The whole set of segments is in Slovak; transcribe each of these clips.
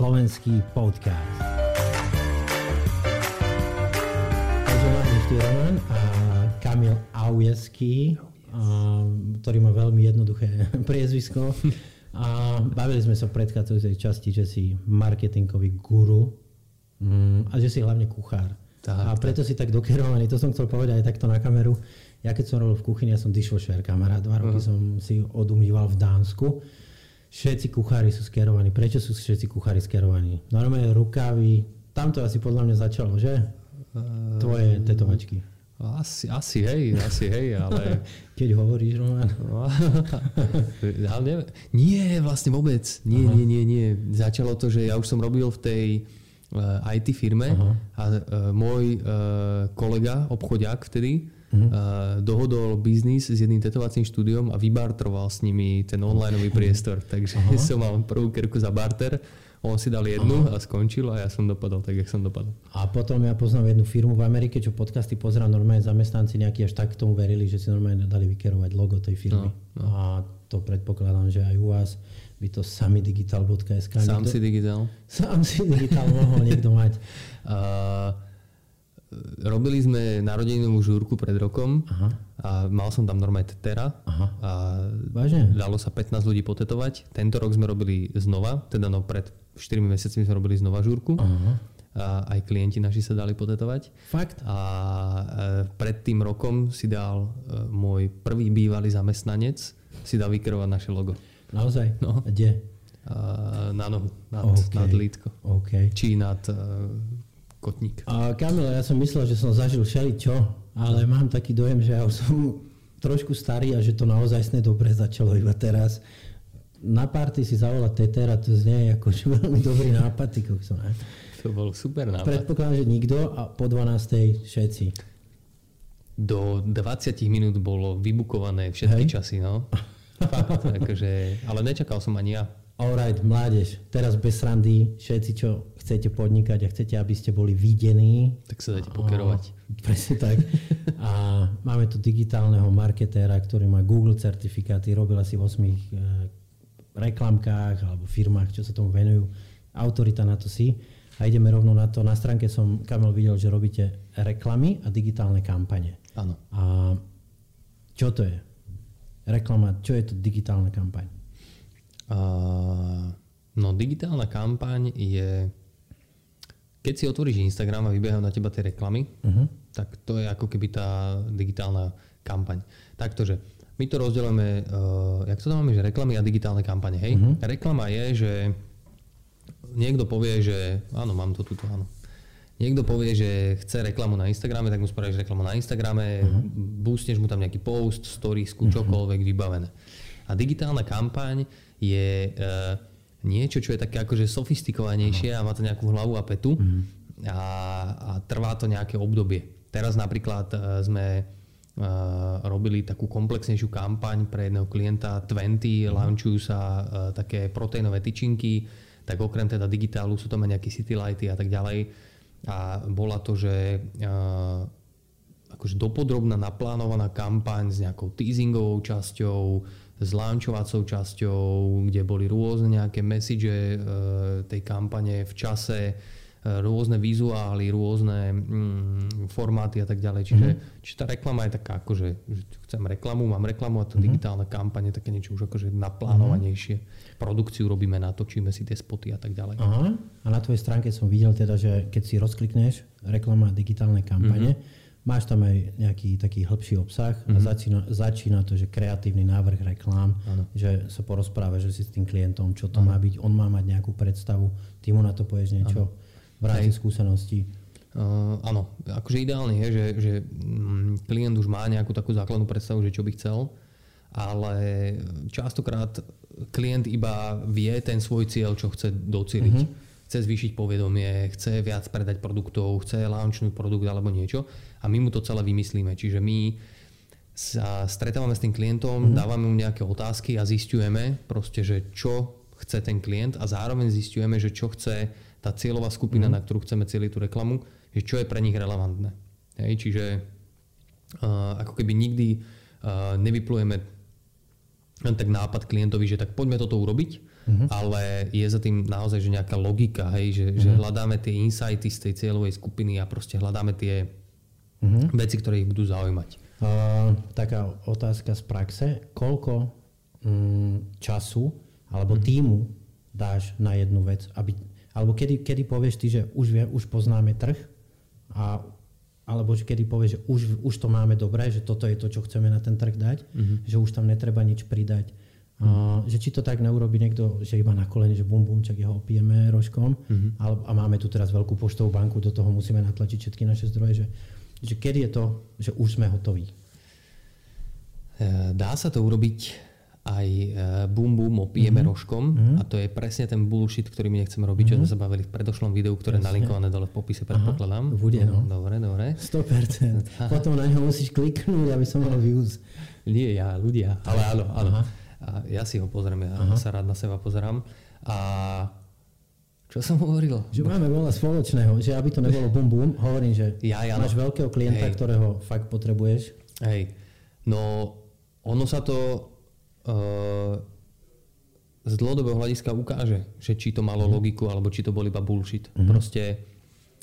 slovenský podcast. Roman a Kamil Aujeský, ktorý má veľmi jednoduché priezvisko. A bavili sme sa v predchádzajúcej časti, že si marketingový guru mm, a že si hlavne kuchár. Tak, a preto tak. si tak dokerovaný, to som chcel povedať aj takto na kameru. Ja keď som robil v kuchyni, ja som dishwasher kamarát, dva roky uh-huh. som si odumýval v Dánsku. Všetci kuchári sú skerovaní. Prečo sú všetci kuchári skerovaní? Normálne rukávy, tam to asi podľa mňa začalo, že? Tvoje tetovačky. Asi, asi hej, asi hej, ale... Keď hovoríš, Roman. ale nie, nie, vlastne vôbec. Nie, Aha. nie, nie, nie. Začalo to, že ja už som robil v tej Eh, IT firme uh-huh. a uh, môj uh, kolega, obchodiak vtedy, uh-huh. uh, dohodol biznis s jedným tetovacím štúdiom a vybartroval s nimi ten onlineový priestor. Takže uh-huh. som mal prvú kerku za barter, on si dal jednu uh-huh. a skončil a ja som dopadol tak, jak som dopadol. A potom ja poznám jednu firmu v Amerike, čo podcasty pozerám, normálne zamestnanci nejakí až tak k tomu verili, že si normálne dali vykerovať logo tej firmy. No. A to predpokladám, že aj u vás by to samidigital.sk. Sám niekto, si digitál. Sám si digitál mohol niekto mať. Uh, robili sme narodeninovú žúrku pred rokom Aha. a mal som tam normálne tetera. Aha. A Vážne? Dalo sa 15 ľudí potetovať. Tento rok sme robili znova, teda no pred 4 mesiacmi sme robili znova žúrku. Aha. A aj klienti naši sa dali potetovať. Fakt? A e, pred tým rokom si dal e, môj prvý bývalý zamestnanec si dal vykrovať naše logo. Naozaj? No. Kde? Uh, na nohu, nad, okay. nad lítko. Okay. Či nad uh, kotník. A Kamila, ja som myslel, že som zažil čo, ale mám taký dojem, že ja už som trošku starý a že to naozaj dobre začalo iba teraz. Na party si zavolať tetera, to znie ako veľmi dobrý nápad. Ty, kokso, ne? To bol super nápad. Predpokladám, že nikto a po 12. všetci. Do 20 minút bolo vybukované všetky Hej. časy, no. Fakt, akože, ale nečakal som ani ja. Alright, mládež, teraz bez srandy, všetci, čo chcete podnikať a chcete, aby ste boli videní. Tak sa dajte pokerovať. presne tak. A máme tu digitálneho marketéra, ktorý má Google certifikáty, robil asi v 8 e, reklamkách alebo firmách, čo sa tomu venujú. Autorita na to si. A ideme rovno na to. Na stránke som, Kamil, videl, že robíte reklamy a digitálne kampane. Áno. A čo to je? reklama, čo je to digitálna kampaň? Uh, no digitálna kampaň je, keď si otvoríš Instagram a vybiehajú na teba tie reklamy, uh-huh. tak to je ako keby tá digitálna kampaň. Taktože my to rozdielujeme, uh, jak to tam máme, že reklamy a digitálne kampane. Hej? Uh-huh. Reklama je, že niekto povie, že áno, mám to tuto, áno Niekto povie, že chce reklamu na Instagrame, tak mu spravíš reklamu na Instagrame, uh-huh. boostneš mu tam nejaký post, storiesku, čokoľvek vybavené. A digitálna kampaň je uh, niečo, čo je také akože sofistikovanejšie a má to nejakú hlavu a petu uh-huh. a, a trvá to nejaké obdobie. Teraz napríklad uh, sme uh, robili takú komplexnejšiu kampaň pre jedného klienta 20, uh-huh. launchujú sa uh, také proteínové tyčinky, tak okrem teda digitálu sú tam aj nejaké city lighty a tak ďalej a bola to, že akože dopodrobná naplánovaná kampaň s nejakou teasingovou časťou, s launchovacou časťou, kde boli rôzne nejaké message e, tej kampane v čase, e, rôzne vizuály, rôzne mm, formáty a tak ďalej. Čiže, mm-hmm. čiže tá reklama je taká akože, že chcem reklamu, mám reklamu a tá mm-hmm. digitálna kampaň je také niečo už akože naplánovanejšie. Mm-hmm produkciu robíme, natočíme si tie spoty a tak ďalej. Aha. A na tvojej stránke som videl teda, že keď si rozklikneš reklama digitálnej kampane, mm-hmm. Máš tam aj nejaký taký hĺbší obsah mm-hmm. a mhm. začína, začína to, že kreatívny návrh reklám, ano. že sa porozpráva, že si s tým klientom, čo to ano. má byť, on má mať nejakú predstavu, ty mu na to povieš niečo, v rámci skúseností. Uh, áno, akože ideálne je, že, že mm, klient už má nejakú takú základnú predstavu, že čo by chcel, ale častokrát klient iba vie ten svoj cieľ, čo chce docieliť. Mm-hmm. Chce zvýšiť povedomie, chce viac predať produktov, chce launchnúť produkt alebo niečo a my mu to celé vymyslíme. Čiže my sa stretávame s tým klientom, mm-hmm. dávame mu nejaké otázky a zistujeme proste, že čo chce ten klient a zároveň zistujeme, že čo chce tá cieľová skupina, mm-hmm. na ktorú chceme cieliť tú reklamu, že čo je pre nich relevantné. Hej, čiže uh, ako keby nikdy uh, nevyplujeme len tak nápad klientovi, že tak poďme toto urobiť, uh-huh. ale je za tým naozaj že nejaká logika, hej, že, uh-huh. že hľadáme tie insighty z tej cieľovej skupiny a proste hľadáme tie uh-huh. veci, ktoré ich budú zaujímať. Uh, taká otázka z praxe. Koľko um, času alebo uh-huh. týmu dáš na jednu vec? Aby, alebo kedy, kedy povieš ty, že už, vie, už poznáme trh a alebo že kedy povie, že už, už to máme dobré, že toto je to, čo chceme na ten trh dať, uh-huh. že už tam netreba nič pridať. Uh, že či to tak neurobi niekto, že iba na kolene, že bum bum, čak jeho opijeme rožkom uh-huh. ale, a máme tu teraz veľkú poštovú banku, do toho musíme natlačiť všetky naše zdroje, že, že kedy je to, že už sme hotoví? Eh, dá sa to urobiť aj e, bum bum opijeme mm-hmm. rožkom mm-hmm. a to je presne ten bullshit, ktorý my nechceme robiť, mm-hmm. čo sme mhm. sa bavili v predošlom videu, ktoré je nalinkované dole v popise, predpokladám. Bude, no. Dobre, dobre. 100%. Potom na ňo musíš kliknúť, aby som mal views. Nie ja, ľudia, ale áno, áno. A ja si ho pozriem, ja Aha. sa rád na seba pozerám. A čo som hovoril? Že máme veľa spoločného, že aby to nebolo bum bum, hovorím, že ja, ja, máš no. veľkého klienta, Hej. ktorého fakt potrebuješ. Hej, no ono sa to z dlhodobého hľadiska ukáže, že či to malo mm. logiku, alebo či to bol iba bullshit. Mm. Proste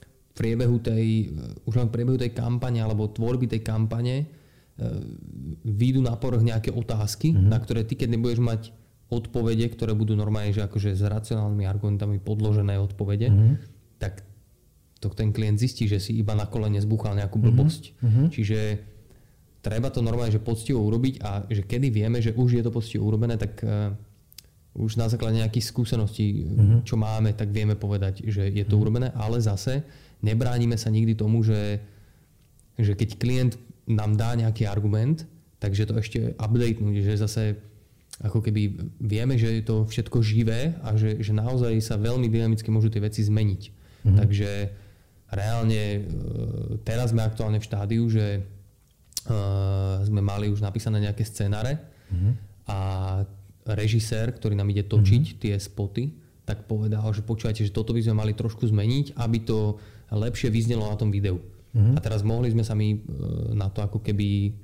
v priebehu tej, už len v priebehu tej kampane alebo tvorby tej kampane výjdu na povrch nejaké otázky, mm. na ktoré ty, keď nebudeš mať odpovede, ktoré budú normálne, že akože s racionálnymi argumentami podložené odpovede, mm. tak to ten klient zistí, že si iba na kolene zbúchal nejakú blbosť. Mm. Čiže treba to normálne, že poctivo urobiť a že kedy vieme, že už je to poctivo urobené, tak uh, už na základe nejakých skúseností, mm-hmm. čo máme, tak vieme povedať, že je to mm-hmm. urobené, ale zase nebránime sa nikdy tomu, že, že keď klient nám dá nejaký argument, takže to ešte updatenúť, že zase ako keby vieme, že je to všetko živé a že, že naozaj sa veľmi dynamicky môžu tie veci zmeniť. Mm-hmm. Takže reálne e, teraz sme aktuálne v štádiu, že uh, sme mali už napísané nejaké scenáre uh-huh. a režisér, ktorý nám ide točiť uh-huh. tie spoty, tak povedal, že počúvajte, že toto by sme mali trošku zmeniť, aby to lepšie vyznelo na tom videu. Uh-huh. A teraz mohli sme sa my uh, na to ako keby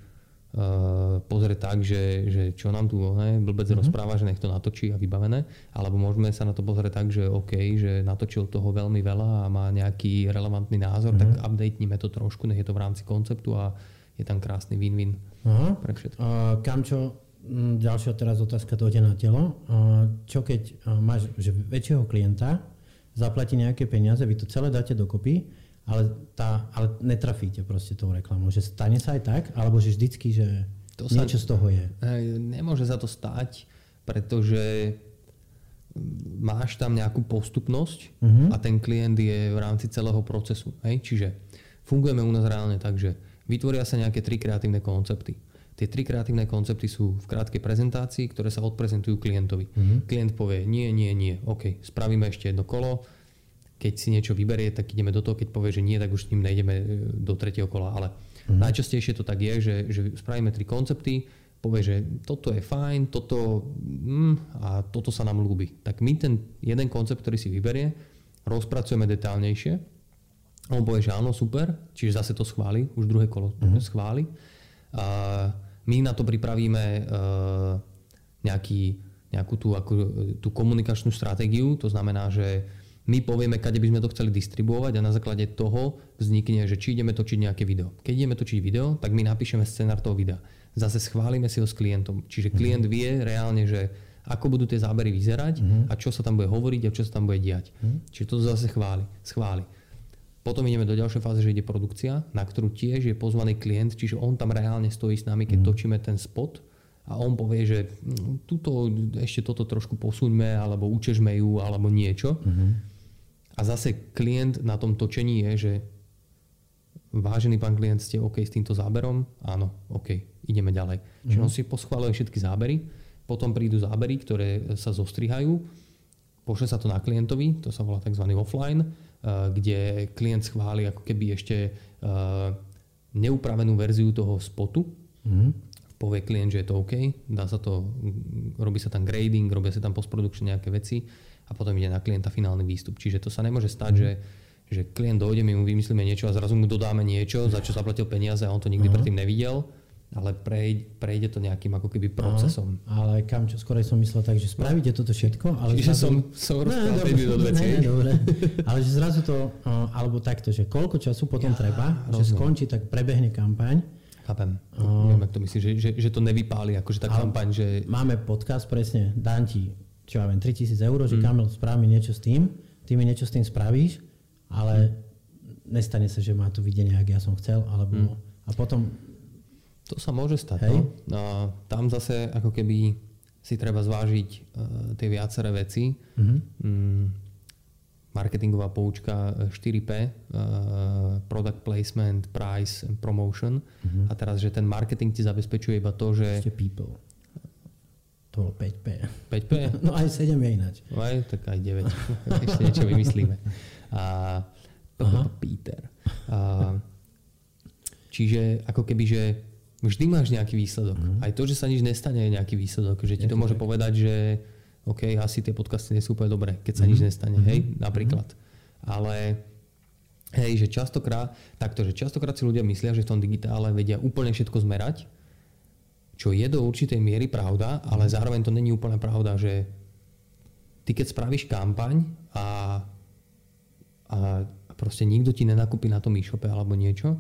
uh, pozrieť tak, že, že čo nám tu ne, blbec uh-huh. rozpráva, že nech to natočí a vybavené, alebo môžeme sa na to pozrieť tak, že OK, že natočil toho veľmi veľa a má nejaký relevantný názor, uh-huh. tak updateníme to trošku, nech je to v rámci konceptu a je tam krásny win-win Aha. pre všetko. Uh, Kamčo, ďalšia teraz otázka dojde na telo. Uh, čo keď uh, máš že väčšieho klienta, zaplatí nejaké peniaze, vy to celé dáte dokopy, ale, tá, ale netrafíte proste tou reklamou. Že stane sa aj tak, alebo že vždycky, že to niečo sa, z toho je? Nemôže sa to stať, pretože máš tam nejakú postupnosť uh-huh. a ten klient je v rámci celého procesu. Hej? Čiže fungujeme u nás reálne tak, že vytvoria sa nejaké tri kreatívne koncepty. Tie tri kreatívne koncepty sú v krátkej prezentácii, ktoré sa odprezentujú klientovi. Mm-hmm. Klient povie nie, nie, nie, OK, spravíme ešte jedno kolo, keď si niečo vyberie, tak ideme do toho, keď povie, že nie, tak už s ním nejdeme e, do tretieho kola. Ale mm-hmm. najčastejšie to tak je, že, že spravíme tri koncepty, povie, že toto je fajn, toto mm, a toto sa nám ľúbi. Tak my ten jeden koncept, ktorý si vyberie, rozpracujeme detálnejšie on povie, že áno, super, čiže zase to schváli, už druhé kolo uh-huh. schváli. A my na to pripravíme uh, nejaký, nejakú tú, ako, tú komunikačnú stratégiu, to znamená, že my povieme, kade by sme to chceli distribuovať a na základe toho vznikne, že či ideme točiť nejaké video. Keď ideme točiť video, tak my napíšeme scenár toho videa. Zase schválime si ho s klientom. Čiže klient uh-huh. vie reálne, že ako budú tie zábery vyzerať uh-huh. a čo sa tam bude hovoriť a čo sa tam bude diať. Uh-huh. Čiže to zase chváli, schváli. Potom ideme do ďalšej fáze, že ide produkcia, na ktorú tiež je pozvaný klient, čiže on tam reálne stojí s nami, keď mm. točíme ten spot a on povie, že hm, tuto, ešte toto trošku posuňme, alebo učežme ju, alebo niečo. Mm-hmm. A zase klient na tom točení je, že vážený pán klient, ste OK s týmto záberom? Áno, OK, ideme ďalej. Mm-hmm. Čiže on si poschváluje všetky zábery, potom prídu zábery, ktoré sa zostrihajú, pošle sa to na klientovi, to sa volá tzv. offline, Eh, kde klient schváli ako keby ešte eh, neupravenú verziu toho spotu. Mm-hmm. Povie klient, že je to OK, dá sa to, robí sa tam grading, robia sa tam postprodukčne nejaké veci a potom ide na klienta finálny výstup. Čiže to sa nemôže stať, mm-hmm. že, že klient dojde, my mu vymyslíme niečo a zrazu mu dodáme niečo, za čo zaplatil peniaze a on to nikdy uh-huh. predtým nevidel. ale prejde, prejde to nejakým ako keby procesom. No, ale kam čo, skorej som myslel tak, že spravíte toto všetko, ale... Čiže zrazu... som, som rozprával 5 minút od veci. Ne, dobre. Ale že zrazu to, alebo takto, že koľko času potom ja, treba, rozumiem. že skončí, tak prebehne kampaň. Chápem. Uh, Neviem, ak to myslíš, že, že, že to nevypáli, akože tá kampaň, že... Máme podcast, presne, dám ti, čo ja viem, 3000 eur, že mm. Kamil spraví mi niečo s tým, ty mi niečo s tým spravíš, ale mm. nestane sa, že má to videnie, ak ja som chcel, alebo... Mm. A potom to sa môže stať. Hej. No. A tam zase ako keby si treba zvážiť uh, tie viaceré veci. Mm-hmm. Mm, marketingová poučka 4P, uh, e, product placement, price promotion. Mm-hmm. A teraz, že ten marketing ti zabezpečuje iba to, že... Ešte people. To bolo 5P. 5P? No aj 7 je ináč. No aj, tak aj 9. Ešte niečo vymyslíme. A, Peter. A, čiže ako keby, že vždy máš nejaký výsledok. Mm. Aj to, že sa nič nestane, je nejaký výsledok. Že ti to môže povedať, že OK, asi tie podcasty nie sú úplne dobré, keď sa mm. nič nestane, mm. hej, napríklad. Mm. Ale hej, že častokrát, takto, že častokrát si ľudia myslia, že v tom digitále vedia úplne všetko zmerať, čo je do určitej miery pravda, ale zároveň to není úplne pravda, že ty keď spravíš kampaň a, a proste nikto ti nenakúpi na tom e-shope alebo niečo,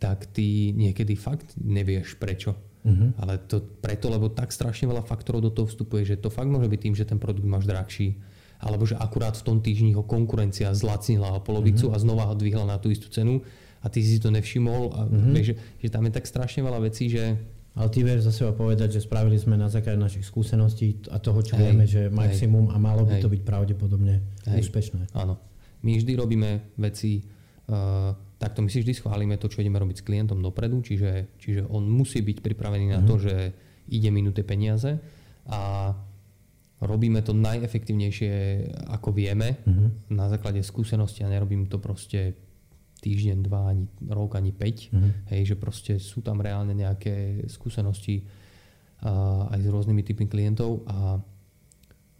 tak ty niekedy fakt nevieš prečo. Uh-huh. Ale to preto, lebo tak strašne veľa faktorov do toho vstupuje, že to fakt môže byť tým, že ten produkt máš drahší, alebo že akurát v tom týždni ho konkurencia zlacnila o polovicu uh-huh. a znova ho dvihla na tú istú cenu a ty si to nevšimol a uh-huh. vieš, že, že tam je tak strašne veľa vecí, že ale ty vieš za seba povedať, že spravili sme na základe našich skúseností a toho, čo hej, vieme, že maximum hej, a malo by hej. to byť pravdepodobne hej, úspešné. Áno. My vždy robíme veci uh, takto my si vždy schválime to, čo ideme robiť s klientom dopredu, čiže, čiže on musí byť pripravený mm-hmm. na to, mhm. že ide minuté peniaze a robíme to najefektívnejšie, ako vieme, mm-hmm. na základe skúsenosti a nerobím to proste týždeň, dva, ani rok, ani 5. Mm-hmm. Hej, že proste sú tam reálne nejaké skúsenosti a, aj s rôznymi typmi klientov a,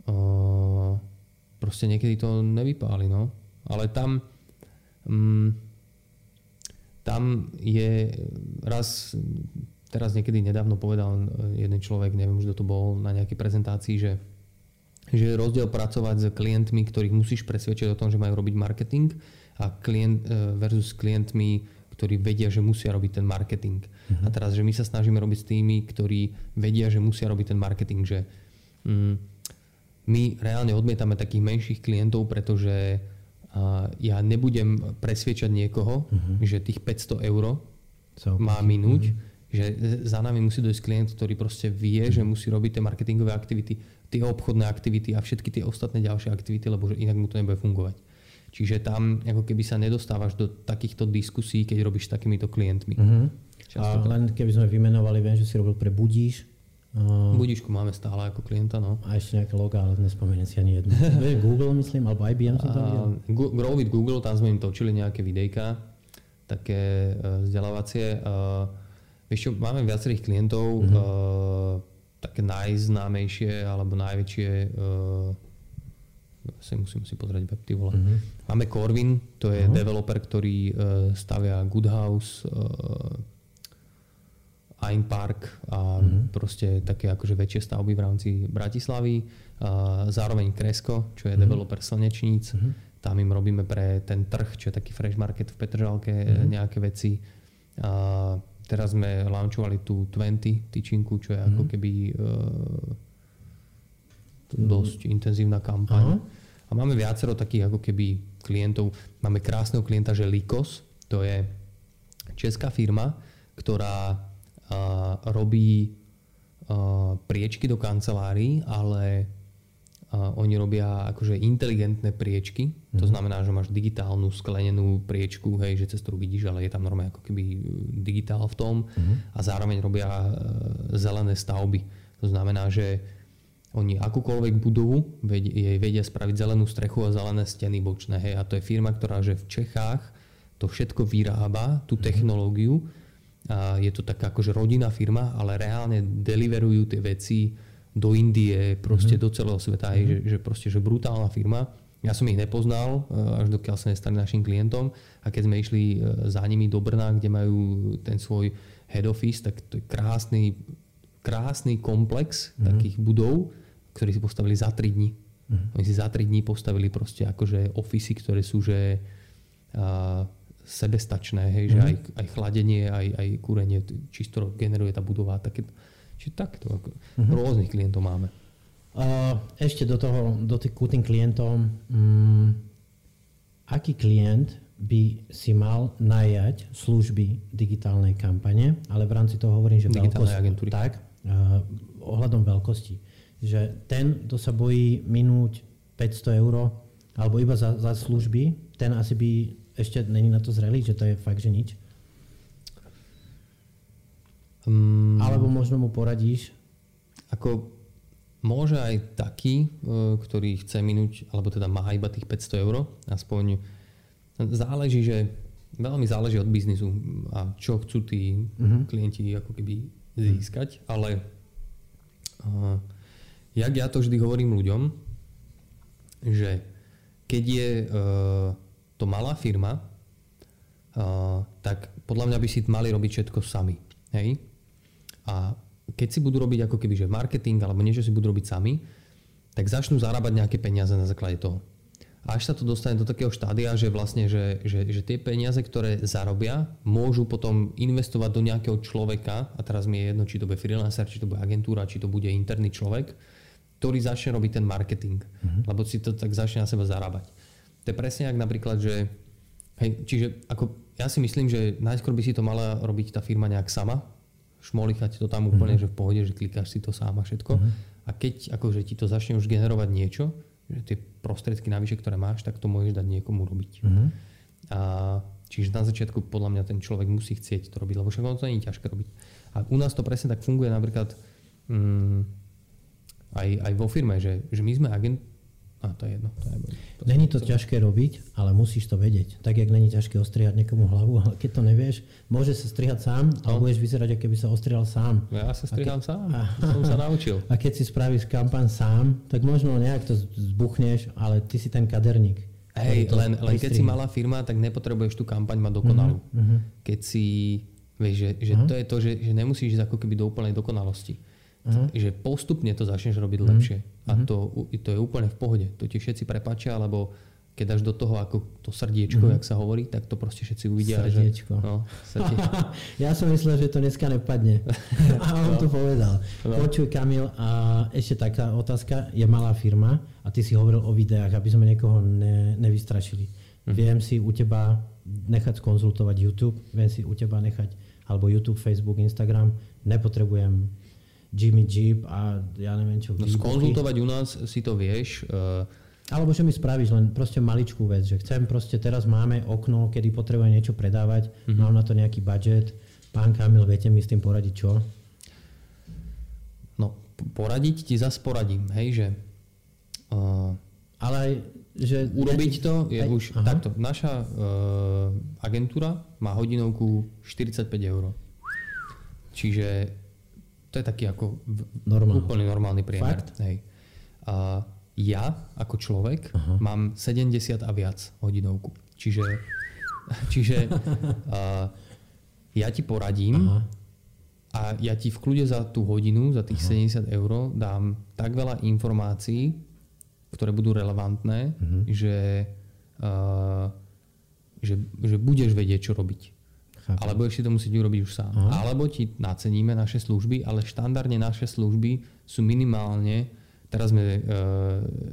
a proste niekedy to nevypáli, no. Ale tam mm, tam je raz, teraz niekedy nedávno povedal jeden človek, neviem už, kto to bol, na nejakej prezentácii, že že je rozdiel pracovať s klientmi, ktorých musíš presvedčiť o tom, že majú robiť marketing a klient, e, versus klientmi, ktorí vedia, že musia robiť ten marketing. Uh-huh. A teraz, že my sa snažíme robiť s tými, ktorí vedia, že musia robiť ten marketing, že mm, my reálne odmietame takých menších klientov, pretože ja nebudem presviečať niekoho, uh-huh. že tých 500 eur so, má minúť, uh-huh. že za nami musí dojsť klient, ktorý proste vie, uh-huh. že musí robiť tie marketingové aktivity, tie obchodné aktivity a všetky tie ostatné ďalšie aktivity, lebo že inak mu to nebude fungovať. Čiže tam ako keby sa nedostávaš do takýchto diskusí, keď robíš s takýmito klientmi. Uh-huh. A len keby sme vymenovali, viem, že si robil pre Budíš, Uh, Budišku máme stále ako klienta, no. A ešte nejaké loga, ale nespomeniem si ani jedno. Google, myslím, alebo IBM som tam videl. Grow with Google, tam sme im točili nejaké videjka, také uh, vzdelávacie. Uh, vieš čo, máme viacerých klientov, uh-huh. uh, také najznámejšie alebo najväčšie uh, si musím si pozrieť web, ty vole. Uh-huh. Máme Corvin, to je uh-huh. developer, ktorý uh, stavia Goodhouse, uh, Ain Park a mm-hmm. proste také akože väčšie stavby v rámci Bratislavy. A zároveň Kresko, čo je mm-hmm. developer slnečníc. Mm-hmm. Tam im robíme pre ten trh, čo je taký fresh market v Petržalke, mm-hmm. nejaké veci. A teraz sme launchovali tú 20 tyčinku, čo je mm-hmm. ako keby uh, dosť mm-hmm. intenzívna kampaň. Uh-huh. A máme viacero takých ako keby klientov. Máme krásneho klienta, že Likos, to je česká firma, ktorá robí priečky do kancelárií, ale oni robia akože inteligentné priečky. Mm-hmm. To mhm. znamená, že máš digitálnu sklenenú priečku, hej, že cez ktorú vidíš, ale je tam normálne ako keby digitál v tom. Mm-hmm. A zároveň robia e, zelené stavby. To znamená, že oni akúkoľvek budovu vedia, vedia spraviť zelenú strechu a zelené steny bočné. Hej. A to je firma, ktorá že v Čechách to všetko vyrába, tú mm-hmm. technológiu a je to taká akože rodinná firma, ale reálne deliverujú tie veci do Indie, proste mm-hmm. do celého sveta, mm-hmm. že, že proste, že brutálna firma. Ja som ich nepoznal, e, až dokiaľ sa nestali našim klientom a keď sme išli e, za nimi do Brna, kde majú ten svoj head office, tak to je krásny, krásny komplex mm-hmm. takých budov, ktorí si postavili za 3 dní. Mm-hmm. Oni si za 3 dní postavili proste akože ofisy, ktoré sú že uh, sebestačné, hej, mm-hmm. že aj, aj chladenie, aj, aj kúrenie čisto generuje tá budova. Také, čiže takto, mm-hmm. rôznych klientov máme. Uh, ešte do toho, do tých, ku tým klientom, um, aký klient by si mal najať služby digitálnej kampane, ale v rámci toho hovorím, že digitálnej agentúry. Tak, uh, ohľadom veľkosti. Že ten, kto sa bojí minúť 500 eur alebo iba za, za služby, ten asi by ešte není na to zrelý, že to je fakt, že nič. Um, alebo možno mu poradíš? Ako Môže aj taký, e, ktorý chce minúť, alebo teda má iba tých 500 eur, aspoň záleží, že veľmi záleží od biznisu a čo chcú tí uh-huh. klienti ako keby získať, ale uh, jak ja to vždy hovorím ľuďom, že keď je uh, to malá firma, uh, tak podľa mňa by si mali robiť všetko sami. Hej? A keď si budú robiť ako keby že marketing alebo niečo si budú robiť sami, tak začnú zarábať nejaké peniaze na základe toho. A až sa to dostane do takého štádia, že vlastne, že, že, že tie peniaze, ktoré zarobia, môžu potom investovať do nejakého človeka, a teraz mi je jedno, či to bude freelancer, či to bude agentúra, či to bude interný človek, ktorý začne robiť ten marketing, mm-hmm. lebo si to tak začne na seba zarábať. To je presne ak napríklad, že hej, čiže ako ja si myslím, že najskôr by si to mala robiť tá firma nejak sama, šmolichať to tam úplne, mm-hmm. že v pohode, že klikáš si to sám a všetko. Mm-hmm. A keď akože ti to začne už generovať niečo, že tie prostriedky navyše, ktoré máš, tak to môžeš dať niekomu robiť. Mm-hmm. A, čiže na začiatku podľa mňa ten človek musí chcieť to robiť, lebo však ono to nie je ťažké robiť. A u nás to presne tak funguje napríklad mm, aj, aj vo firme, že, že my sme agent, a to je jedno. To je, to není to ťažké robiť, ale musíš to vedieť. Tak, jak není ťažké ostrihať niekomu hlavu, ale keď to nevieš, môže sa strihať sám, no. ale budeš vyzerať, ako keby sa ostrihal sám. Ja sa striham ke... sám, a... som sa naučil. A keď si spravíš kampaň sám, tak možno nejak to zbuchneš, ale ty si ten kaderník. Hej, len, len keď si malá firma, tak nepotrebuješ tú kampaň mať dokonalú. Uh-huh. Keď si, vieš, že, že uh-huh. to je to, že, že nemusíš ísť ako keby do úplnej dokonalosti uh-huh. že postupne to začneš robiť uh-huh. lepšie. A uh-huh. to, to je úplne v pohode. To ti všetci prepačia, alebo keď až do toho ako to srdiečko, uh-huh. jak sa hovorí, tak to proste všetci uvidia. Srdiečko. Že, no, srdiečko. ja som myslel, že to dneska nepadne. a on no. to povedal. No. Počuj Kamil, a ešte taká otázka. Je malá firma a ty si hovoril o videách, aby sme niekoho ne, nevystrašili. Uh-huh. Viem si u teba nechať skonzultovať YouTube, viem si u teba nechať alebo YouTube, Facebook, Instagram. Nepotrebujem Jimmy Jeep a ja neviem čo. No skonzultovať u nás si to vieš. Uh, alebo že mi spravíš len proste maličkú vec, že chcem proste, teraz máme okno, kedy potrebujem niečo predávať, mm-hmm. mám na to nejaký budget, pán Kamil, viete mi s tým poradiť čo? No, poradiť ti zase poradím, hej, že... Uh, ale aj, že... Urobiť to je aj, už aha. takto. Naša uh, agentúra má hodinovku 45 eur. Čiže to je taký ako Normál. úplne normálny priemer. Fakt? Hej. A ja ako človek Aha. mám 70 a viac hodinovku. Čiže, čiže a, ja ti poradím Aha. a ja ti v kľude za tú hodinu, za tých Aha. 70 eur dám tak veľa informácií, ktoré budú relevantné, uh-huh. že, a, že, že budeš vedieť, čo robiť. Chápem. Ale budeš si to musieť urobiť už sám. Aha. Alebo ti naceníme naše služby, ale štandardne naše služby sú minimálne, teraz sme uh,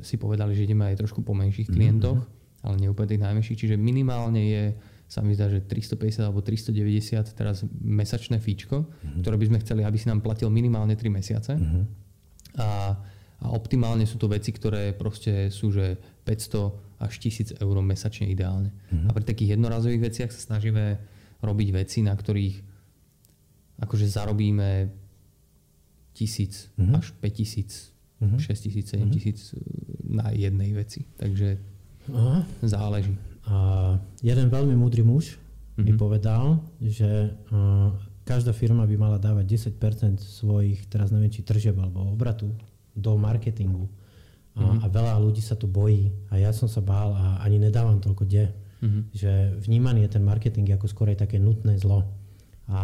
si povedali, že ideme aj trošku po menších mhm, klientoch, mm-hmm. ale neúplne tých najmenších, čiže minimálne je sa mi zdá, že 350 alebo 390 teraz mesačné fíčko, mm-hmm. ktoré by sme chceli, aby si nám platil minimálne 3 mesiace. Mm-hmm. A, a optimálne sú to veci, ktoré proste sú, že 500 až 1000 eur mesačne ideálne. Mm-hmm. A pri takých jednorazových veciach sa snažíme robiť veci, na ktorých akože zarobíme tisíc mm-hmm. až 5 tisíc, mm-hmm. 6 tisíc, 7 mm-hmm. eh, na jednej veci. Takže Aha. záleží. A jeden veľmi múdry muž mm-hmm. mi povedal, že uh, každá firma by mala dávať 10% svojich, teraz neviem, či tržeb alebo obratu do marketingu. A, mm-hmm. a veľa ľudí sa to bojí. A ja som sa bál a ani nedávam toľko de. Mm-hmm. Že vnímaný je ten marketing ako skôr aj také nutné zlo. A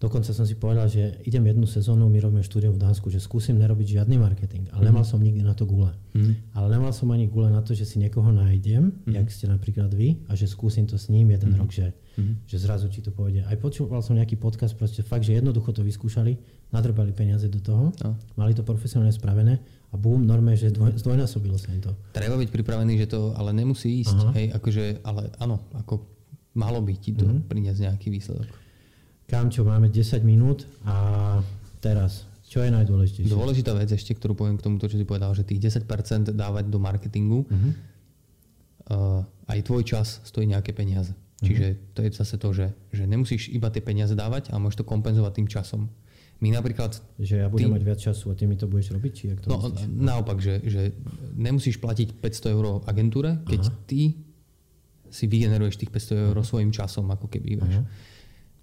Dokonca som si povedal, že idem jednu sezónu, my robíme štúdium v Dánsku, že skúsim nerobiť žiadny marketing. Ale mm. nemal som nikdy na to gule. Mm. Ale nemal som ani gule na to, že si niekoho nájdem, mm. jak ste napríklad vy, a že skúsim to s ním jeden mm. rok, že, mm. že zrazu ti to povede. Aj počúval som nejaký podcast, proste fakt, že jednoducho to vyskúšali, nadrbali peniaze do toho, no. mali to profesionálne spravené a bum, normálne, že dvoj, zdvojnásobilo sa im to. Treba byť pripravený, že to ale nemusí ísť, Aha. hej, akože, ale áno, ako malo by ti to mm. priniesť nejaký výsledok. Kamčo, máme 10 minút a teraz, čo je najdôležitejšie? Dôležitá vec ešte, ktorú poviem k tomuto, čo si povedal, že tých 10% dávať do marketingu, uh-huh. uh, aj tvoj čas stojí nejaké peniaze. Čiže to je zase to, že, že nemusíš iba tie peniaze dávať, ale môžeš to kompenzovať tým časom. My napríklad... Že ja budem ty, mať viac času a ty mi to budeš robiť? Či jak to no, myslíš? naopak, že, že nemusíš platiť 500 eur agentúre, keď Aha. ty si vygeneruješ tých 500 eur uh-huh. svojim časom, ako keby. Uh-huh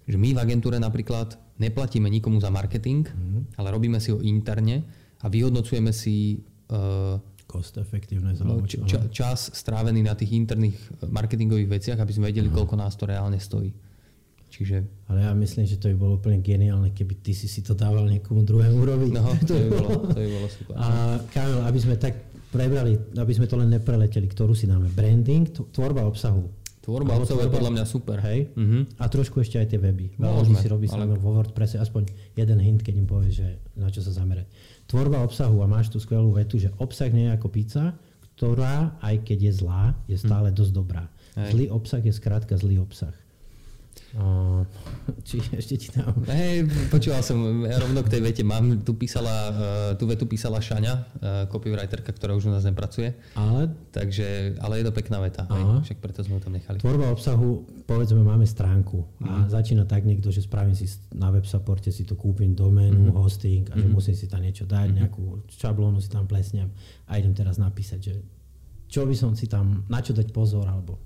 že my v agentúre napríklad neplatíme nikomu za marketing, mm-hmm. ale robíme si ho interne a vyhodnocujeme si uh, cost efektívne č- ča- čas strávený na tých interných marketingových veciach, aby sme vedeli, mm. koľko nás to reálne stojí. Čiže... Ale ja myslím, že to by bolo úplne geniálne, keby ty si si to dával niekomu druhému robiť. No, to by bolo, to by bolo super. A Kamil, aby sme tak prebrali, aby sme to len nepreleteli, ktorú si dáme. Branding, tvorba obsahu. Tvorba obsahu je podľa mňa super. Hej? Uh-huh. A trošku ešte aj tie weby. Veľa ľudí si robí ale... vo WordPresse aspoň jeden hint, keď im povie, že na čo sa zamerať. Tvorba obsahu a máš tú skvelú vetu, že obsah nie je ako pizza, ktorá, aj keď je zlá, je stále dosť dobrá. Hej. Zlý obsah je skrátka zlý obsah. Či ešte ti dám. Hej, počúval som rovno k tej vete. Mám, tu písala, uh, tú vetu písala Šaňa, uh, copywriterka, ktorá už u nás nepracuje. Ale? Takže, ale je to pekná veta. Hej, však preto sme ho tam nechali. Tvorba obsahu, povedzme, máme stránku. A mm. začína tak niekto, že spravím si na web supporte, si to kúpim doménu, mm. hosting a že mm. musím si tam niečo dať, mm. nejakú šablónu si tam plesnem a idem teraz napísať, že čo by som si tam, na čo dať pozor, alebo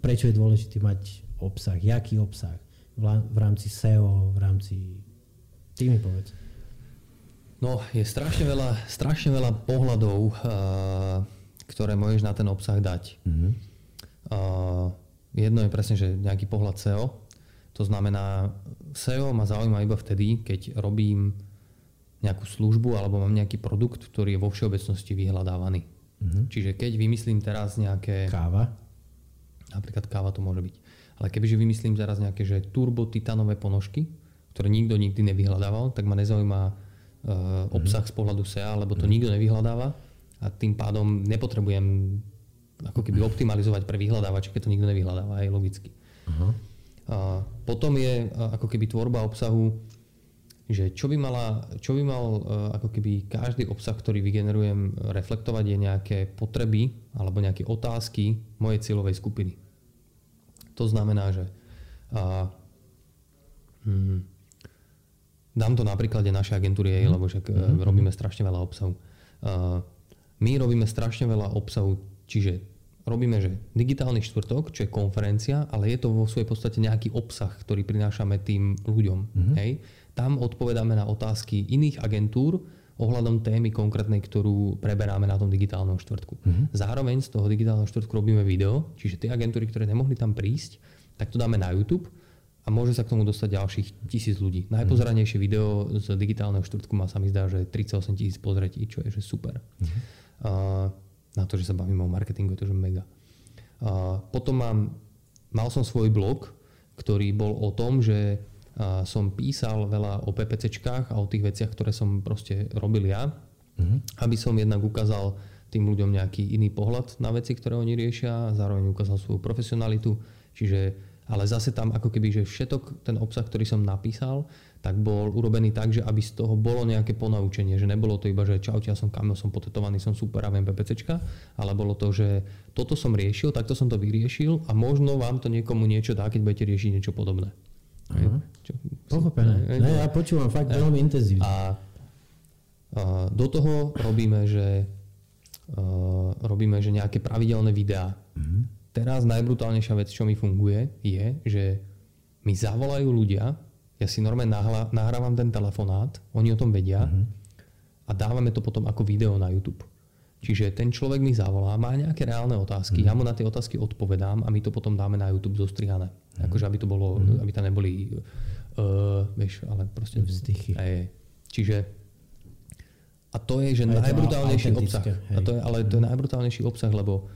prečo je dôležité mať obsah, jaký obsah v rámci SEO, v rámci... Ty mi povedz. No, je strašne veľa, strašne veľa pohľadov, uh, ktoré môžeš na ten obsah dať. Mm-hmm. Uh, jedno je presne, že nejaký pohľad SEO. To znamená, SEO ma zaujíma iba vtedy, keď robím nejakú službu alebo mám nejaký produkt, ktorý je vo všeobecnosti vyhľadávaný. Mm-hmm. Čiže keď vymyslím teraz nejaké... Káva? Napríklad káva to môže byť. Ale kebyže vymyslím teraz nejaké že turbo titanové ponožky, ktoré nikto nikdy nevyhľadával, tak ma nezaujíma uh, obsah mm. z pohľadu SEA, lebo to mm. nikto nevyhľadáva a tým pádom nepotrebujem ako keby optimalizovať pre vyhľadávače, keď to nikto nevyhľadáva, aj logicky. Uh-huh. A potom je uh, ako keby tvorba obsahu, že čo by, mala, čo by mal uh, ako keby každý obsah, ktorý vygenerujem, reflektovať je nejaké potreby alebo nejaké otázky mojej cieľovej skupiny. To znamená, že a, hm, dám to na príklade našej agentúry, mm. lebo však mm. robíme strašne veľa obsahu. A, my robíme strašne veľa obsahu, čiže robíme, že digitálny štvrtok, čo je konferencia, ale je to vo svojej podstate nejaký obsah, ktorý prinášame tým ľuďom. Mm. Hej? Tam odpovedáme na otázky iných agentúr, ohľadom témy konkrétnej, ktorú preberáme na tom digitálnom štvrtku. Mm-hmm. Zároveň z toho digitálneho štvrtku robíme video, čiže tie agentúry, ktoré nemohli tam prísť, tak to dáme na YouTube a môže sa k tomu dostať ďalších tisíc ľudí. Najpozranejšie video z digitálneho štvrtku má sa mi zdá, že 38 tisíc pozretí, čo je že super. Mm-hmm. Uh, na to, že sa bavíme o marketingu, je to že mega. Uh, potom mám, mal som svoj blog, ktorý bol o tom, že som písal veľa o PPCčkách a o tých veciach, ktoré som proste robil ja, mm-hmm. aby som jednak ukázal tým ľuďom nejaký iný pohľad na veci, ktoré oni riešia, zároveň ukázal svoju profesionalitu, čiže ale zase tam ako keby, že všetok ten obsah, ktorý som napísal, tak bol urobený tak, že aby z toho bolo nejaké ponaučenie, že nebolo to iba, že čaute, ja som Kamil, som potetovaný, som super a viem PPCčka, ale bolo to, že toto som riešil, takto som to vyriešil a možno vám to niekomu niečo dá, keď budete riešiť niečo podobné. Pochopené. Ne, ja počúvam fakt ne. veľmi intenzívne. A, a do toho robíme, že uh, robíme, že nejaké pravidelné videá. Mm-hmm. Teraz najbrutálnejšia vec, čo mi funguje, je, že mi zavolajú ľudia, ja si normálne nahla, nahrávam ten telefonát, oni o tom vedia mm-hmm. a dávame to potom ako video na YouTube. Čiže ten človek mi zavolá, má nejaké reálne otázky, mm. ja mu na tie otázky odpovedám a my to potom dáme na YouTube zostrihané. Mm. Akože aby to bolo, mm. aby tam neboli Uh, vieš, ale proste... Vzdychy. Hej. Čiže a to je, že najbrutálnejší obsah. A to je, ale to je najbrutálnejší obsah, lebo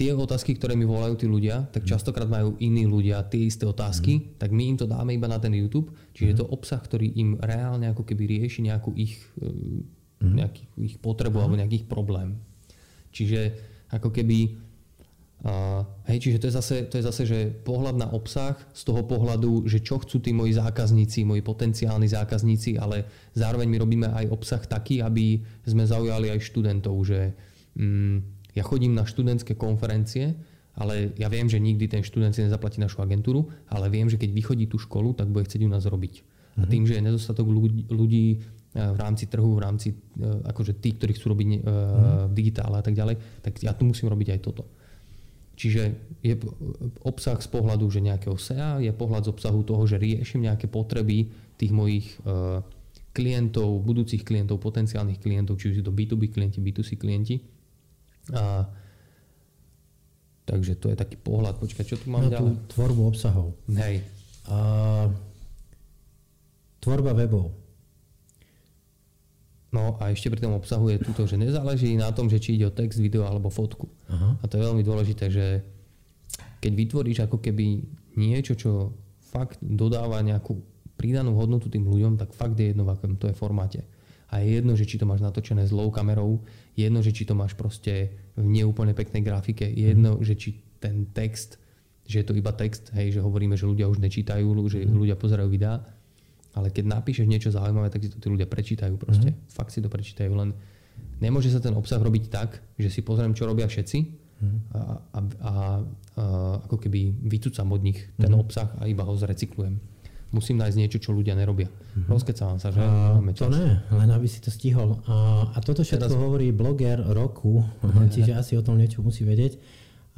tie otázky, ktoré mi volajú tí ľudia, tak mhm. častokrát majú iní ľudia tie isté otázky, mm. tak my im to dáme iba na ten YouTube. Čiže mm. je to mhm. obsah, ktorý im reálne ako keby rieši nejakú ich, mm. nejaký, ich potrebu mm. alebo nejaký ich problém. Čiže ako keby Uh, hej, čiže to je, zase, to je zase, že pohľad na obsah z toho pohľadu, že čo chcú tí moji zákazníci, moji potenciálni zákazníci, ale zároveň my robíme aj obsah taký, aby sme zaujali aj študentov, že um, ja chodím na študentské konferencie, ale ja viem, že nikdy ten študent si nezaplatí našu agentúru, ale viem, že keď vychodí tú školu, tak bude chcieť u nás robiť. Mm-hmm. A mhm. tým, že je nedostatok ľudí v rámci trhu, v rámci akože tí, ktorí chcú robiť mm-hmm. v digitále a tak ďalej, tak ja tu musím robiť aj toto. Čiže je obsah z pohľadu že nejakého SEA, je pohľad z obsahu toho, že riešim nejaké potreby tých mojich klientov, budúcich klientov, potenciálnych klientov, či už sú to B2B klienti, B2C klienti. A, takže to je taký pohľad. Počkaj, čo tu mám no, ďalej? tvorbu obsahov. Hej. A, tvorba webov. No a ešte pri tom obsahu je tuto, že nezáleží na tom, že či ide o text, video alebo fotku. Aha. A to je veľmi dôležité, že keď vytvoríš ako keby niečo, čo fakt dodáva nejakú pridanú hodnotu tým ľuďom, tak fakt je jedno v akom to je formáte. A je jedno, že či to máš natočené zlou kamerou, je jedno, že či to máš proste v neúplne peknej grafike, je jedno, že či ten text, že je to iba text, hej, že hovoríme, že ľudia už nečítajú, že mhm. ľudia pozerajú videá, ale keď napíšeš niečo zaujímavé, tak si to tí ľudia prečítajú proste. Mm-hmm. Fakt si to prečítajú, len nemôže sa ten obsah robiť tak, že si pozriem, čo robia všetci mm-hmm. a, a, a, a ako keby vycúcam od nich ten mm-hmm. obsah a iba ho zrecyklujem. Musím nájsť niečo, čo ľudia nerobia. Mm-hmm. Rozkecávam sa, že? A, to ne, len aby si to stihol. A, a toto všetko Teraz... hovorí bloger roku, čiže asi o tom niečo musí vedieť.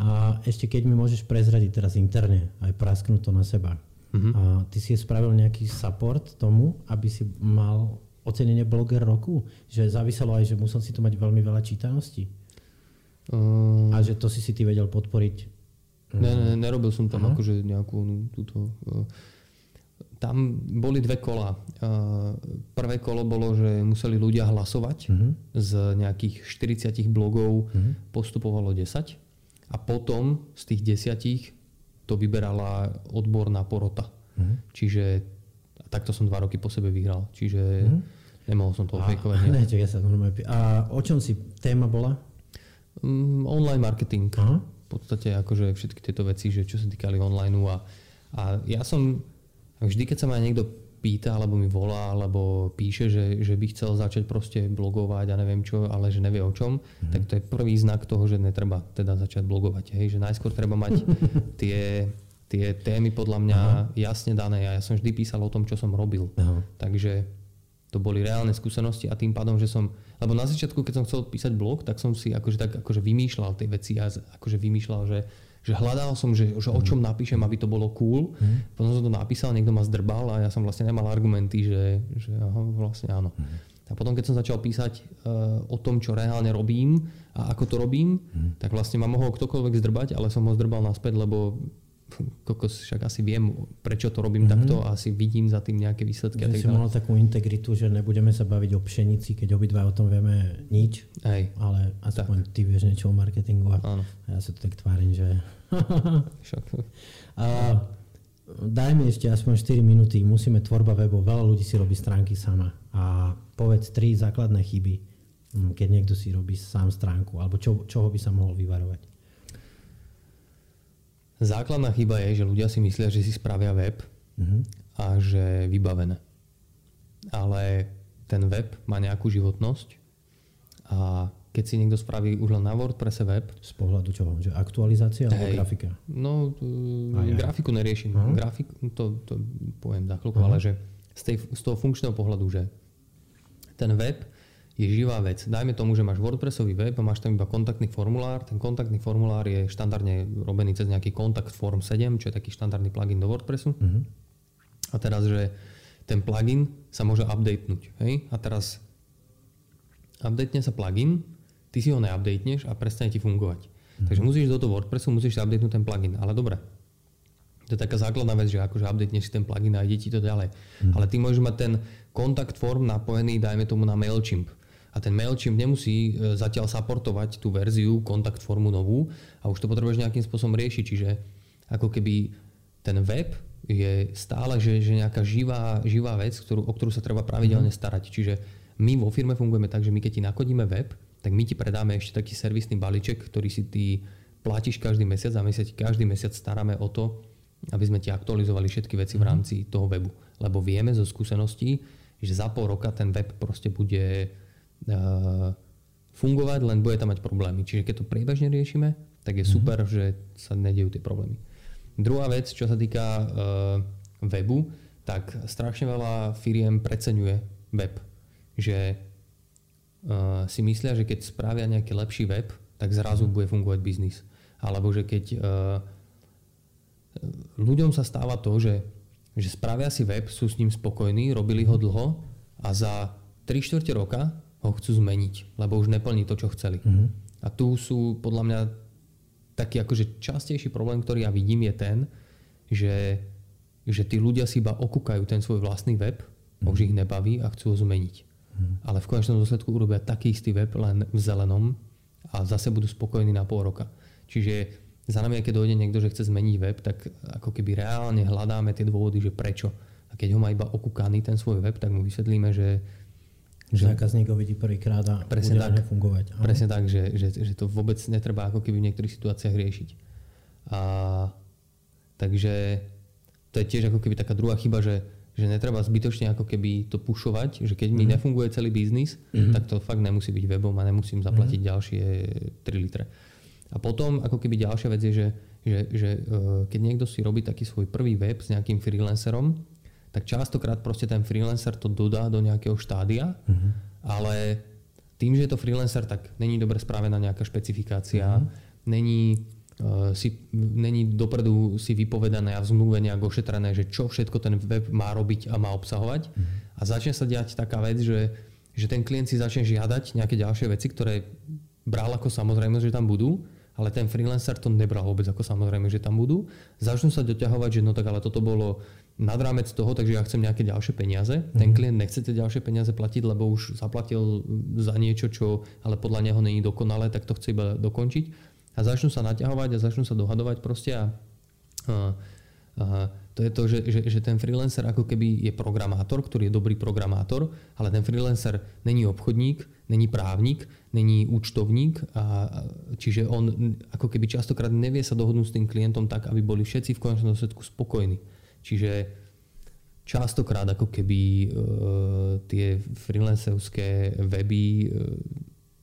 A ešte keď mi môžeš prezradiť teraz interne, aj prasknúť to na seba. Uh-huh. A ty si spravil nejaký support tomu, aby si mal ocenenie bloger roku? Že záviselo aj, že musel si to mať veľmi veľa čítanosti? Um, a že to si si ty vedel podporiť? Ne, ne, nerobil som tam Aha. akože nejakú túto... Uh, tam boli dve kola. Uh, prvé kolo bolo, že museli ľudia hlasovať. Uh-huh. Z nejakých 40 blogov uh-huh. postupovalo 10. A potom z tých desiatich to vyberala odborná porota. Mm-hmm. Čiže takto som dva roky po sebe vyhral. Čiže mm-hmm. nemohol som to fejkovať. Ne, ja sa A o čom si téma bola? Um, online marketing. Uh-huh. V podstate akože všetky tieto veci, že čo sa týkali online a, a ja som vždy, keď sa ma niekto pýta, alebo mi volá, alebo píše, že, že by chcel začať proste blogovať a neviem čo, ale že nevie o čom, mm-hmm. tak to je prvý znak toho, že netreba teda začať blogovať. Hej? Že najskôr treba mať tie, tie témy podľa mňa Aha. jasne dané. A ja som vždy písal o tom, čo som robil. Aha. Takže to boli reálne skúsenosti a tým pádom, že som, lebo na začiatku, keď som chcel písať blog, tak som si akože tak akože vymýšľal tie veci a akože vymýšľal, že že hľadal som, že, že o čom napíšem, aby to bolo cool. Mm. Potom som to napísal, niekto ma zdrbal a ja som vlastne nemal argumenty, že, že aha, vlastne áno. Mm. A potom, keď som začal písať uh, o tom, čo reálne robím a ako to robím, mm. tak vlastne ma mohol ktokoľvek zdrbať, ale som ho zdrbal naspäť, lebo kokos, však asi viem, prečo to robím mm-hmm. takto a asi vidím za tým nejaké výsledky. Že si mal takú integritu, že nebudeme sa baviť o pšenici, keď obidva o tom vieme nič, Hej. ale aspoň tak. ty vieš niečo o marketingu a Áno. ja sa to tak tvárim, že... a, daj mi ešte aspoň 4 minúty, musíme tvorba webov, veľa ľudí si robí stránky sama a povedz tri základné chyby, hm, keď niekto si robí sám stránku, alebo čo, čoho by sa mohol vyvarovať. Základná chyba je, že ľudia si myslia, že si spravia web uh-huh. a že vybavené. Ale ten web má nejakú životnosť a keď si niekto spraví už len na WordPresse web... Z pohľadu čoho? Že aktualizácia alebo hej, grafika? No, aj, aj. grafiku neriešim. Uh-huh. Grafik, to, to poviem za chvíľku, uh-huh. ale že z, tej, z toho funkčného pohľadu, že ten web je živá vec. Dajme tomu, že máš WordPressový web a máš tam iba kontaktný formulár. Ten kontaktný formulár je štandardne robený cez nejaký kontakt Form 7, čo je taký štandardný plugin do WordPressu. Uh-huh. A teraz, že ten plugin sa môže updatenúť. Hej? A teraz updatne sa plugin, ty si ho neupdateneš a prestane ti fungovať. Uh-huh. Takže musíš do toho WordPressu, musíš updatenúť ten plugin. Ale dobre, To je taká základná vec, že akože update si ten plugin a ide ti to ďalej. Mm. Ale ty môžeš mať ten kontakt form napojený, dajme tomu na MailChimp. A ten MailChimp nemusí e, zatiaľ supportovať tú verziu kontakt formu novú a už to potrebuješ nejakým spôsobom riešiť. Čiže ako keby ten web je stále že, že nejaká živá, živá vec, ktorú, o ktorú sa treba pravidelne mhm. starať. Čiže my vo firme fungujeme tak, že my keď ti nakodíme web, tak my ti predáme ešte taký servisný balíček, ktorý si ty platíš každý mesiac a my sa ti každý mesiac staráme o to, aby sme ti aktualizovali všetky veci v mhm. rámci toho webu. Lebo vieme zo skúseností, že za pol roka ten web proste bude fungovať, len bude tam mať problémy. Čiže keď to priebežne riešime, tak je mhm. super, mm-hmm. že sa nedejú tie problémy. Druhá vec, čo sa týka uh, webu, tak strašne veľa firiem preceňuje web. Že uh, si myslia, že keď spravia nejaký lepší web, tak zrazu mhm. bude fungovať biznis. Alebo že keď ľuďom sa stáva to, že, že spravia si web, sú s ním spokojní, robili ho dlho a za 3 čtvrte roka ho chcú zmeniť, lebo už neplní to, čo chceli. Mm-hmm. A tu sú podľa mňa taký akože častejší problém, ktorý ja vidím, je ten, že, že tí ľudia si iba okúkajú ten svoj vlastný web, mm-hmm. už ich nebaví a chcú ho zmeniť. Mm-hmm. Ale v konečnom dôsledku urobia taký istý web len v zelenom a zase budú spokojní na pol roka. Čiže za nami, keď dojde niekto, že chce zmeniť web, tak ako keby reálne hľadáme tie dôvody, že prečo. A keď ho má iba okúkaný ten svoj web, tak mu vysvetlíme, že že zákazník ho vidí prvýkrát a presne bude tak, fungovať. Aha. Presne tak, že, že, že to vôbec netreba ako keby v niektorých situáciách riešiť. A, takže to je tiež ako keby taká druhá chyba, že, že netreba zbytočne ako keby to pušovať, že keď mi mm-hmm. nefunguje celý biznis, mm-hmm. tak to fakt nemusí byť webom a nemusím zaplatiť mm-hmm. ďalšie 3 litre. A potom ako keby ďalšia vec je, že, že, že uh, keď niekto si robí taký svoj prvý web s nejakým freelancerom, tak častokrát proste ten freelancer to dodá do nejakého štádia, uh-huh. ale tým, že je to freelancer, tak není dobre spravená nejaká špecifikácia, uh-huh. není, uh, si, není dopredu si vypovedané a v zmluve nejak ošetrené, že čo všetko ten web má robiť a má obsahovať. Uh-huh. A začne sa diať taká vec, že, že ten klient si začne žiadať nejaké ďalšie veci, ktoré bral ako samozrejme, že tam budú ale ten freelancer to nebral vôbec ako samozrejme, že tam budú. Začnú sa doťahovať, že no tak ale toto bolo nad rámec toho, takže ja chcem nejaké ďalšie peniaze. Mm-hmm. Ten klient nechce tie ďalšie peniaze platiť, lebo už zaplatil za niečo, čo ale podľa neho není dokonalé, tak to chce iba dokončiť. A začnú sa naťahovať a začnú sa dohadovať proste a, a, a to je to, že, že, že ten freelancer ako keby je programátor, ktorý je dobrý programátor, ale ten freelancer není obchodník, není právnik, není účtovník, a, čiže on ako keby častokrát nevie sa dohodnúť s tým klientom tak, aby boli všetci v konečnom dôsledku spokojní. Čiže častokrát ako keby e, tie freelancerské weby e,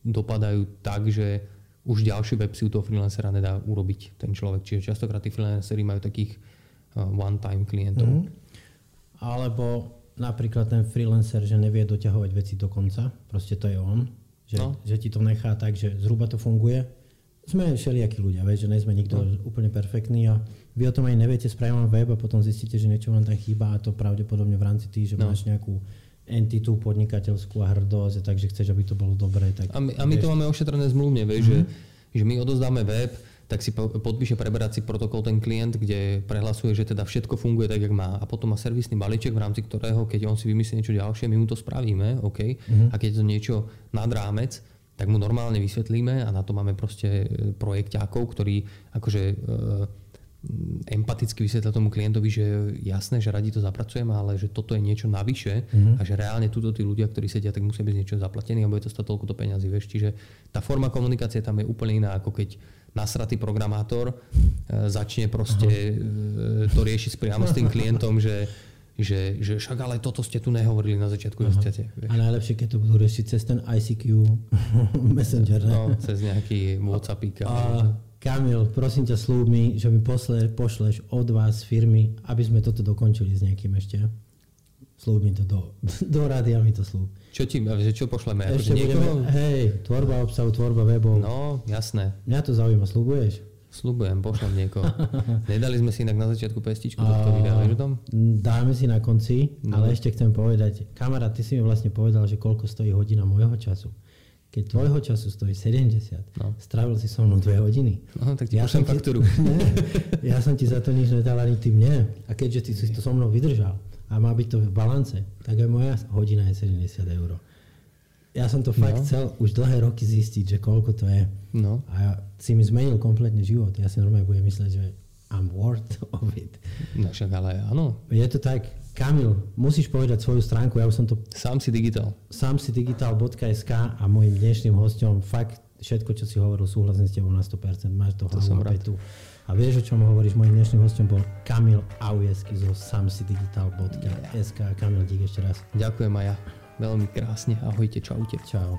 dopadajú tak, že už ďalší web si u toho freelancera nedá urobiť ten človek. Čiže častokrát tí freelanceri majú takých one-time klientov. Mm. Alebo napríklad ten freelancer, že nevie doťahovať veci do konca, proste to je on, že, no. že ti to nechá tak, že zhruba to funguje. Sme všelijakí ľudia, vieš, že nie sme nikto no. úplne perfektný a vy o tom aj neviete, spravím web a potom zistíte, že niečo vám tam chýba a to pravdepodobne v rámci tých, že no. máš nejakú entitu podnikateľskú a hrdosť, takže chceš, aby to bolo dobré. Tak, a my, a my to máme ošetrené zmluvne, vieš, mm-hmm. že, že my odozdáme web, tak si podpíše preberací protokol ten klient, kde prehlasuje, že teda všetko funguje tak, jak má. A potom má servisný balíček, v rámci ktorého, keď on si vymyslí niečo ďalšie, my mu to spravíme, OK. Mm-hmm. A keď je to niečo nad rámec, tak mu normálne vysvetlíme a na to máme proste e, projekťákov, ktorí akože e, empaticky vysvetlia tomu klientovi, že jasné, že radi to zapracujeme, ale že toto je niečo navyše mm-hmm. a že reálne túto tí ľudia, ktorí sedia, tak musia byť niečo zaplatení a bude to stať toľko to peniazy. Vieš. Čiže tá forma komunikácie tam je úplne iná, ako keď nasratý programátor e, začne proste Aha. E, to riešiť priamo s tým klientom, že že, že však ale toto ste tu nehovorili na začiatku, Aha. že chcete. Vieš. A najlepšie, keď to budú riešiť cez ten ICQ Messenger. Ne? No, cez nejaký WhatsApp. A, Kamil, prosím ťa, slúb mi, že mi posle, pošleš od vás firmy, aby sme toto dokončili s nejakým ešte. Slúb mi to do, do rady a mi to slúb. Čo ti, čo pošleme? Ešte budeme, hej, tvorba obsahu, tvorba webov. No, jasné. Mňa to zaujíma, slúbuješ? Slúbujem, pošlem niekoho. Nedali sme si inak na začiatku pestičku do toho videa, vieš tom? Dáme si na konci, no. ale ešte chcem povedať, kamarát, ty si mi vlastne povedal, že koľko stojí hodina môjho času. keď tvojho času stojí 70, No. strávil si so mnou 2 hodiny. No, tak ti Ja som ti- faktúru. Nie, ja som ti za to nič nedal ani ty mne. A keďže ty si to so mnou vydržal a má byť to v balance, tak aj moja hodina je 70 eur. Ja som to fakt No. chcel už dlhé roky zistiť, že koľko to je. No, A ja, si mi zmenil kompletne život. Ja si normálne budem mysleť, že I'm worth of it. no však ale áno. Je to tak, Kamil, musíš povedať svoju stránku, ja už som to Sám si digitál. samsidigital.sk a môjim dnešným hostom fakt všetko, čo si hovoril, súhlasím s tebou na 100%, máš to, To hlavu som rád. A vieš, o čom hovoríš, môjim dnešným hostom bol Kamil Aujesky zo samsidigital.sk. Kamil, dík ešte raz. Ďakujem aj ja. Veľmi krásne. Ahojte, čaute. Čau.